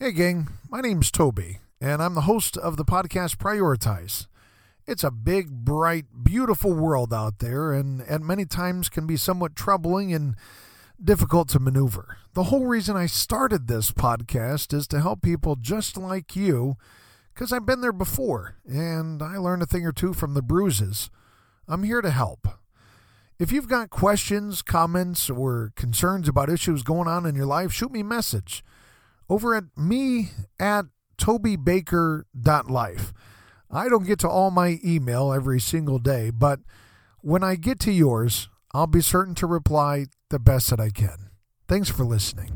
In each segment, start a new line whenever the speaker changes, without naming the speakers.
Hey, gang, my name's Toby, and I'm the host of the podcast Prioritize. It's a big, bright, beautiful world out there, and at many times can be somewhat troubling and difficult to maneuver. The whole reason I started this podcast is to help people just like you, because I've been there before, and I learned a thing or two from the bruises. I'm here to help. If you've got questions, comments, or concerns about issues going on in your life, shoot me a message over at me at tobybaker.life. I don't get to all my email every single day, but when I get to yours, I'll be certain to reply the best that I can. Thanks for listening.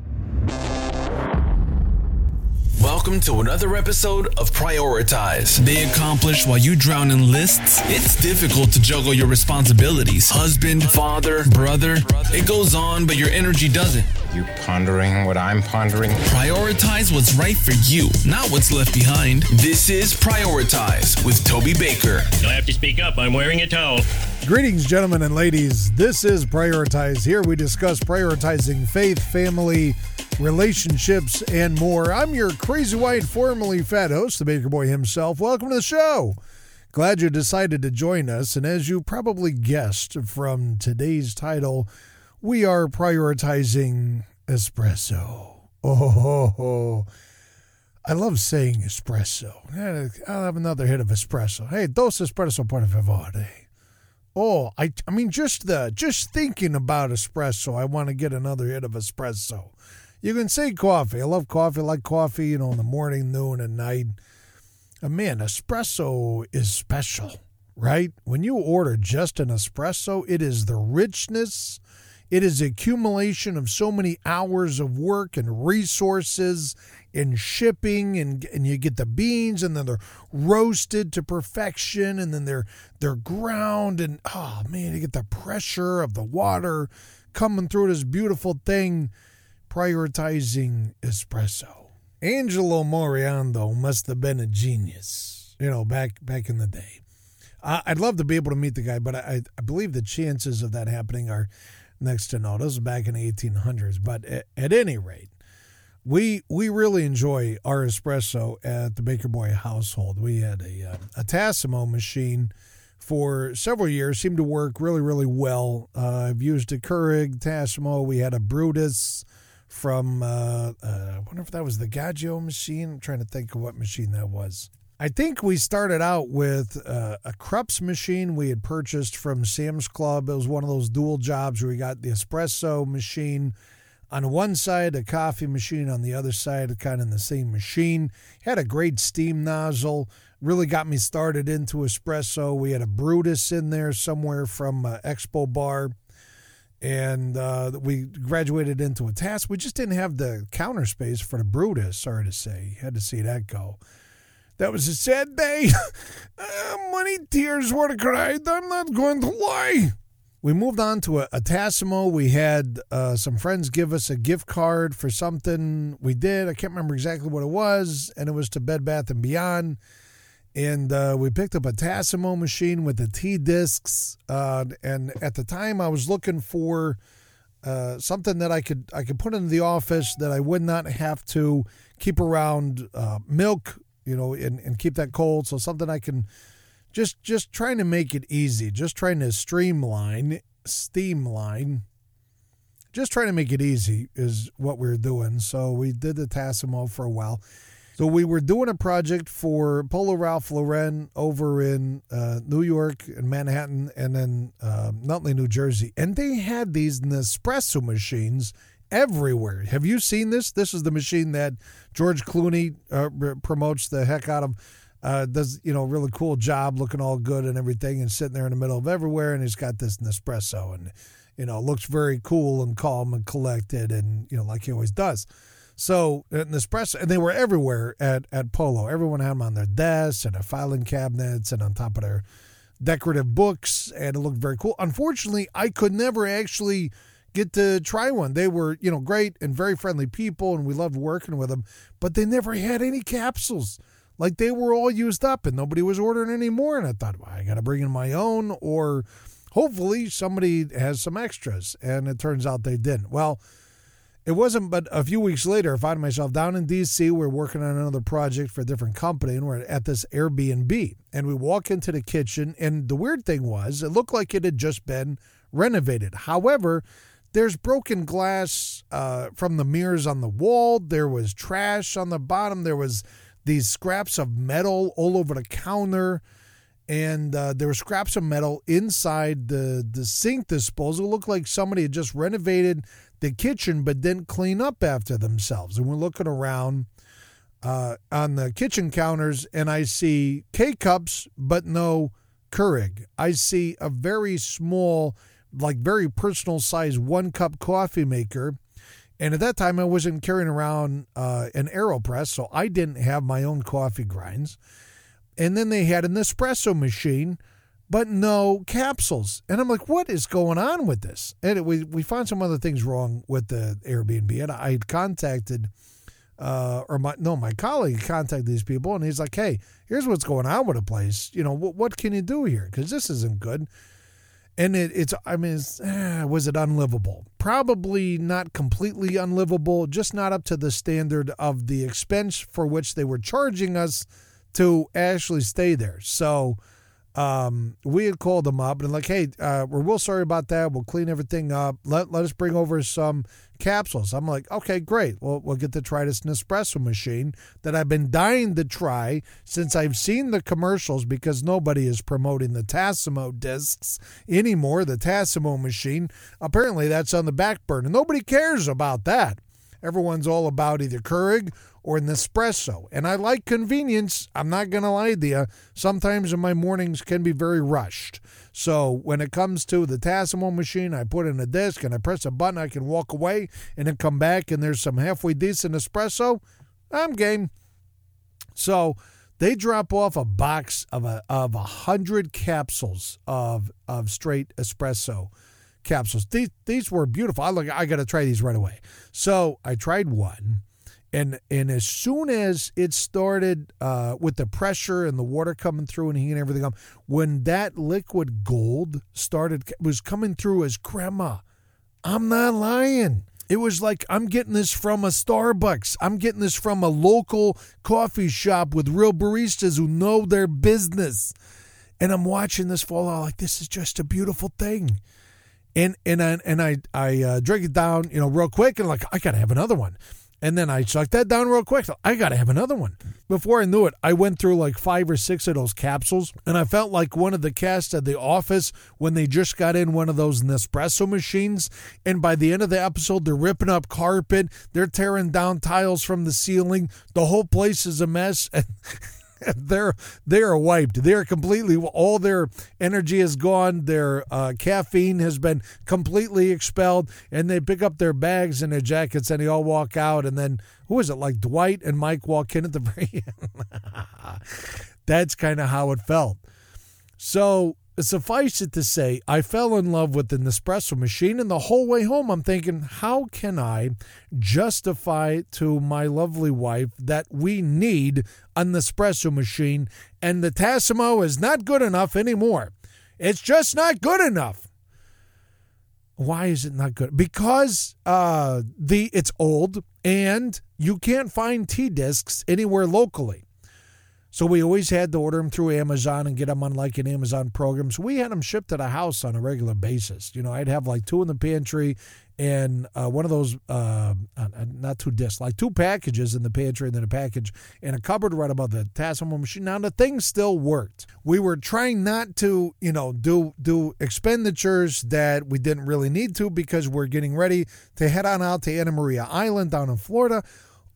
Welcome to another episode of Prioritize. They accomplish while you drown in lists. It's difficult to juggle your responsibilities. Husband, father, brother. It goes on, but your energy doesn't.
You pondering what I'm pondering?
Prioritize what's right for you, not what's left behind. This is Prioritize with Toby Baker.
You'll have to speak up. I'm wearing a towel.
Greetings, gentlemen and ladies. This is Prioritize. Here we discuss prioritizing faith, family, relationships, and more. I'm your crazy white, formerly fat host, the Baker Boy himself. Welcome to the show. Glad you decided to join us. And as you probably guessed from today's title, we are prioritizing espresso. Oh, I love saying espresso. Eh, I'll have another hit of espresso. Hey, dos espresso por favor. Oh, I I mean just the just thinking about espresso, I want to get another hit of espresso. You can say coffee. I love coffee. I like coffee, you know, in the morning, noon, and night. And man, espresso is special, right? When you order just an espresso, it is the richness, it is accumulation of so many hours of work and resources in shipping and and you get the beans and then they're roasted to perfection and then they're they're ground and oh man, you get the pressure of the water coming through this beautiful thing prioritizing espresso. Angelo Moriondo must have been a genius, you know, back back in the day. I'd love to be able to meet the guy, but I, I believe the chances of that happening are next to no. This was back in the 1800s. But at, at any rate, we we really enjoy our espresso at the Baker Boy household. We had a uh, a Tassimo machine for several years, seemed to work really really well. Uh, I've used a Keurig Tassimo. We had a Brewtus from uh, uh, I wonder if that was the Gaggia machine. I'm trying to think of what machine that was. I think we started out with uh, a Krups machine we had purchased from Sam's Club. It was one of those dual jobs where we got the espresso machine on one side, a coffee machine on the other side, kind of in the same machine. Had a great steam nozzle. Really got me started into espresso. We had a Brewtus in there somewhere from uh, Expo Bar and uh, we graduated into a task. We just didn't have the counter space for the Brewtus. Sorry to say, had to see that go. That was a sad day. uh, many tears were cried. I'm not going to lie. We moved on to a, a Tassimo. We had uh, some friends give us a gift card for something we did. I can't remember exactly what it was, and it was to Bed Bath and Beyond. And uh, we picked up a Tassimo machine with the T discs. Uh, and at the time, I was looking for uh, something that I could I could put into the office that I would not have to keep around uh, milk you know, and, and keep that cold. So something I can just just trying to make it easy, just trying to streamline, steamline, just trying to make it easy is what we are doing. So we did the Tassimo for a while. So we were doing a project for Polo Ralph Lauren over in uh, New York and Manhattan, and then uh, Nutley, New Jersey, and they had these Nespresso machines everywhere. Have you seen this? This is the machine that George Clooney uh, promotes the heck out of. Uh, does you know really cool job, looking all good and everything, and sitting there in the middle of everywhere, and he's got this Nespresso, and you know looks very cool and calm and collected, and you know like he always does. So uh, Nespresso, and they were everywhere at at Polo. Everyone had them on their desks and their filing cabinets, and on top of their decorative books, and it looked very cool. Unfortunately, I could never actually get to try one. They were, you know, great and very friendly people, and we loved working with them, but they never had any capsules. Like they were all used up and nobody was ordering any more. And I thought, well, I got to bring in my own, or hopefully somebody has some extras. And it turns out they didn't. Well, It wasn't but a few weeks later, I found myself down in DC. We're working on another project for a different company, and we're at this Airbnb. And we walk into the kitchen, and the weird thing was, it looked like it had just been renovated. However, there's broken glass uh, from the mirrors on the wall. There was trash on the bottom. There was these scraps of metal all over the counter and uh, there were scraps of metal inside the the sink disposal. It looked like somebody had just renovated the kitchen but didn't clean up after themselves. And we're looking around uh, on the kitchen counters, and I see K cups but no Keurig. I see a very small, like very personal size one cup coffee maker. And at that time, I wasn't carrying around uh, an AeroPress, so I didn't have my own coffee grinds. And then they had an espresso machine, but no capsules. And I'm like, what is going on with this? And we, we found some other things wrong with the Airbnb. And I contacted, uh, or my, no, my colleague contacted these people and he's like, hey, here's what's going on with the place. You know, what, what can you do here? Because this isn't good. And it, it's, I mean, eh, was it unlivable? Probably not completely unlivable, just not up to the standard of the expense for which they were charging us to actually stay there. So um, we had called them up and like, hey, uh, we're real sorry about that. We'll clean everything up. Let, let us bring over some capsules. I'm like, okay, great. Well, we'll get to try this Nespresso machine that I've been dying to try since I've seen the commercials because nobody is promoting the Tassimo discs anymore. The Tassimo machine, apparently that's on the back burner. Nobody cares about that. Everyone's all about either Keurig or Nespresso. And I like convenience. I'm not going to lie to you. Sometimes in my mornings can be very rushed. So when it comes to the Tassimo machine, I put in a disc and I press a button. I can walk away and then come back and there's some halfway decent espresso. I'm game. So they drop off a box of a of a hundred capsules of of straight espresso capsules. These these were beautiful. I look. I got to try these right away. So I tried one and and as soon as it started uh, with the pressure and the water coming through and heating everything up, when that liquid gold started was coming through as crema, I'm not lying. It was like I'm getting this from a Starbucks. I'm getting this from a local coffee shop with real baristas who know their business. And I'm watching this fall out like this is just a beautiful thing. And and I and I I uh, drink it down, you know, real quick and like I gotta have another one. And then I sucked that down real quick. I got to have another one. Before I knew it, I went through like five or six of those capsules, and I felt like one of the cast at The Office when they just got in one of those Nespresso machines. And by the end of the episode, they're ripping up carpet, they're tearing down tiles from the ceiling. The whole place is a mess. they're they're wiped. They're completely all their energy is gone. Their uh, caffeine has been completely expelled, and they pick up their bags and their jackets and they all walk out. And then who is it? Like Dwight and Mike walk in at the very end. That's kind of how it felt. So suffice it to say, I fell in love with the Nespresso machine, and the whole way home, I'm thinking, how can I justify to my lovely wife that we need a Nespresso machine and the Tassimo is not good enough anymore? It's just not good enough. Why is it not good? Because uh, the it's old and you can't find tea discs anywhere locally. So we always had to order them through Amazon and get them on like an Amazon program. So we had them shipped to the house on a regular basis. You know, I'd have like two in the pantry and uh, one of those, uh, uh not two discs, like two packages in the pantry and then a package in a cupboard right above the Tassimo machine. Now the thing still worked. We were trying not to, you know, do do expenditures that we didn't really need to because we're getting ready to head on out to Anna Maria Island down in Florida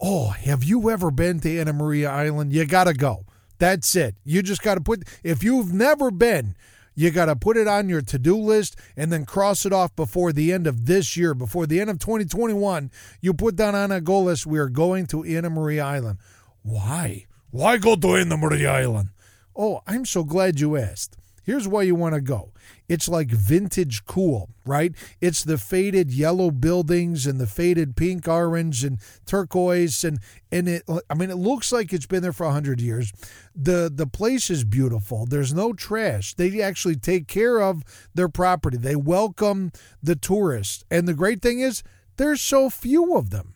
Oh, have you ever been to Anna Maria Island? You got to go. That's it. You just got to put, if you've never been, you got to put it on your to do list and then cross it off before the end of this year, before the end of 2021. You put down on a goal list, we are going to Anna Maria Island. Why? Why go to Anna Maria Island? Oh, I'm so glad you asked. Here's why you want to go. It's like vintage cool, right? It's the faded yellow buildings and the faded pink orange and turquoise and and it I mean it looks like it's been there for 100 years. The the place is beautiful. There's no trash. They actually take care of their property. They welcome the tourists. And the great thing is there's so few of them.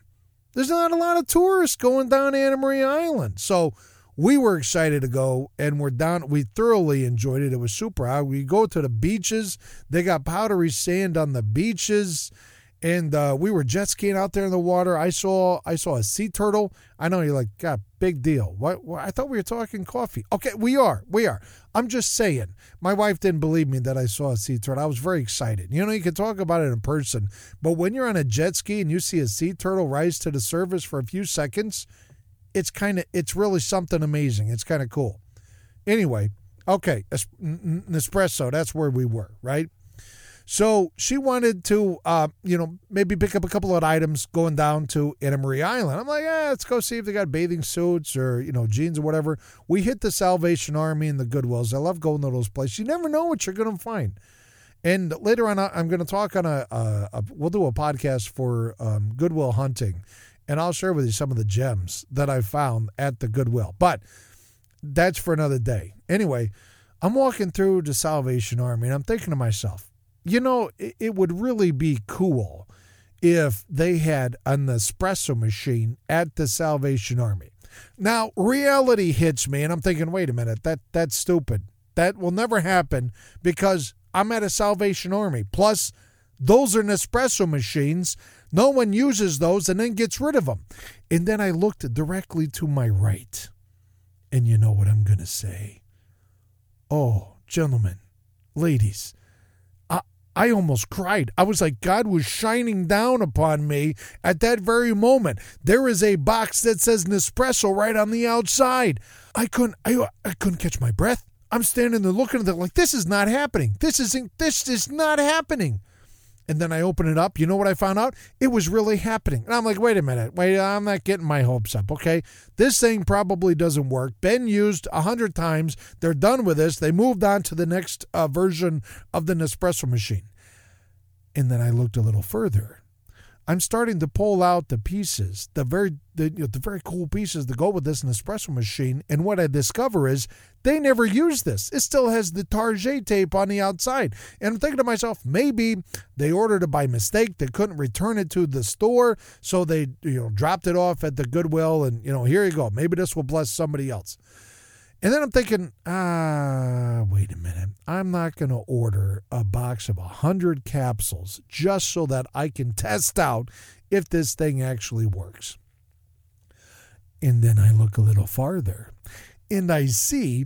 There's not a lot of tourists going down Anna Maria Island. So we were excited to go and we're down we thoroughly enjoyed it. It was super hot. We go to the beaches. They got powdery sand on the beaches and uh, we were jet skiing out there in the water. I saw I saw a sea turtle. I know you're like, God, big deal. What, what? I thought we were talking coffee. Okay, we are, we are. I'm just saying. My wife didn't believe me that I saw a sea turtle. I was very excited. You know, you can talk about it in person, but when you're on a jet ski and you see a sea turtle rise to the surface for a few seconds, it's kind of it's really something amazing. It's kind of cool. Anyway, okay, Nespresso. That's where we were, right? So she wanted to, uh, you know, maybe pick up a couple of items going down to Anna Maria Island. I'm like, yeah, let's go see if they got bathing suits or, you know, jeans or whatever. We hit the Salvation Army and the Goodwills. I love going to those places. You never know what you're going to find. And later on, I'm going to talk on a, a, a we'll do a podcast for um, Goodwill hunting, and I'll share with you some of the gems that I found at the Goodwill. But that's for another day. Anyway, I'm walking through the Salvation Army, and I'm thinking to myself, you know, it, it would really be cool if they had an espresso machine at the Salvation Army. Now, reality hits me, and I'm thinking, wait a minute, that that's stupid. That will never happen because I'm at a Salvation Army. Plus, those are Nespresso machines. No one uses those and then gets rid of them. And then I looked directly to my right. And you know what I'm going to say? Oh, gentlemen, ladies, I I almost cried. I was like, God was shining down upon me at that very moment. There is a box that says Nespresso right on the outside. I couldn't, I, I couldn't catch my breath. I'm standing there looking at it like, this is not happening. This isn't, this is not happening. And then I open it up. You know what I found out? It was really happening. And I'm like, wait a minute. Wait, I'm not getting my hopes up. Okay. This thing probably doesn't work. Been used a hundred times. They're done with this. They moved on to the next uh, version of the Nespresso machine. And then I looked a little further. I'm starting to pull out the pieces, the very the, you know, the very cool pieces that go with this Nespresso machine. And what I discover is they never use this. It still has the Target tape on the outside. And I'm thinking to myself, maybe they ordered it by mistake. They couldn't return it to the store, so they you know dropped it off at the Goodwill. And you know, here you go. Maybe this will bless somebody else. And then I'm thinking, ah, wait a minute. I'm not going to order a box of 100 capsules just so that I can test out if this thing actually works. And then I look a little farther and I see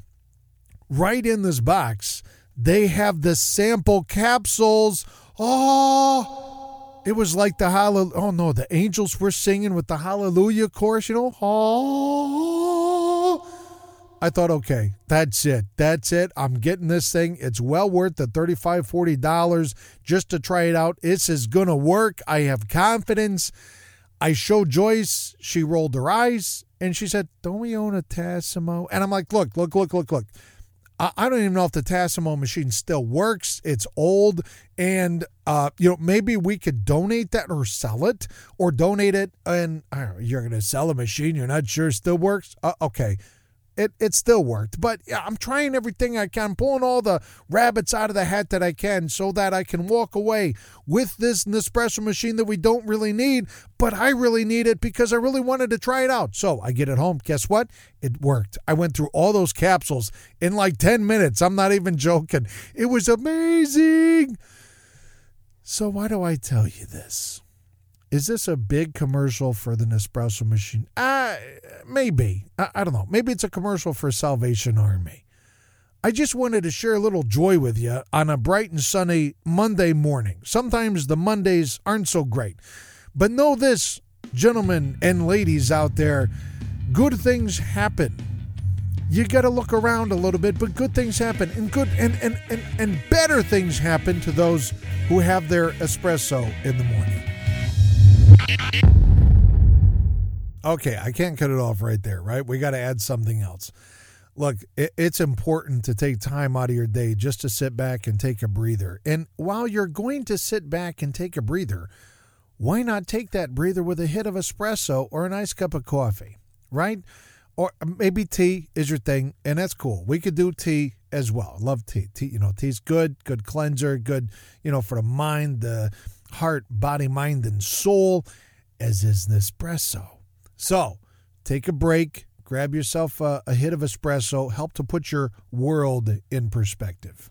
right in this box, they have the sample capsules. Oh, it was like the hallelujah. Oh no, the angels were singing with the hallelujah chorus, you know. Oh I thought, okay, that's it. That's it. I'm getting this thing. It's well worth the $35, $40 just to try it out. This is going to work. I have confidence. I showed Joyce. She rolled her eyes and she said, Don't we own a Tassimo? And I'm like, Look, look, look, look, look. I don't even know if the Tassimo machine still works. It's old, and uh, you know maybe we could donate that or sell it, or donate it. And know, you're going to sell a machine you're not sure it still works. Uh, okay, it, it still worked. But I'm trying everything I can, pulling all the rabbits out of the hat that I can so that I can walk away with this Nespresso machine that we don't really need, but I really need it because I really wanted to try it out. So I get it home. Guess what? It worked. I went through all those capsules in like 10 minutes. I'm not even joking. It was amazing. So, why do I tell you this? Is this a big commercial for the Nespresso machine? Uh, maybe. I, I don't know. Maybe it's a commercial for Salvation Army. I just wanted to share a little joy with you on a bright and sunny Monday morning. Sometimes the Mondays aren't so great. But know this, gentlemen and ladies out there, good things happen. You got to look around a little bit, but good things happen and good and, and, and, and better things happen to those who have their espresso in the morning. Okay, I can't cut it off right there, right? We got to add something else. Look, it's important to take time out of your day just to sit back and take a breather. And while you're going to sit back and take a breather, why not take that breather with a hit of espresso or a nice cup of coffee, right? Or maybe tea is your thing, and that's cool. We could do tea as well. love tea. Tea, you know, tea's good, good cleanser, good, you know, for the mind, the heart, body, mind, and soul, as is Nespresso. So take a break, grab yourself a, a hit of espresso, help to put your world in perspective.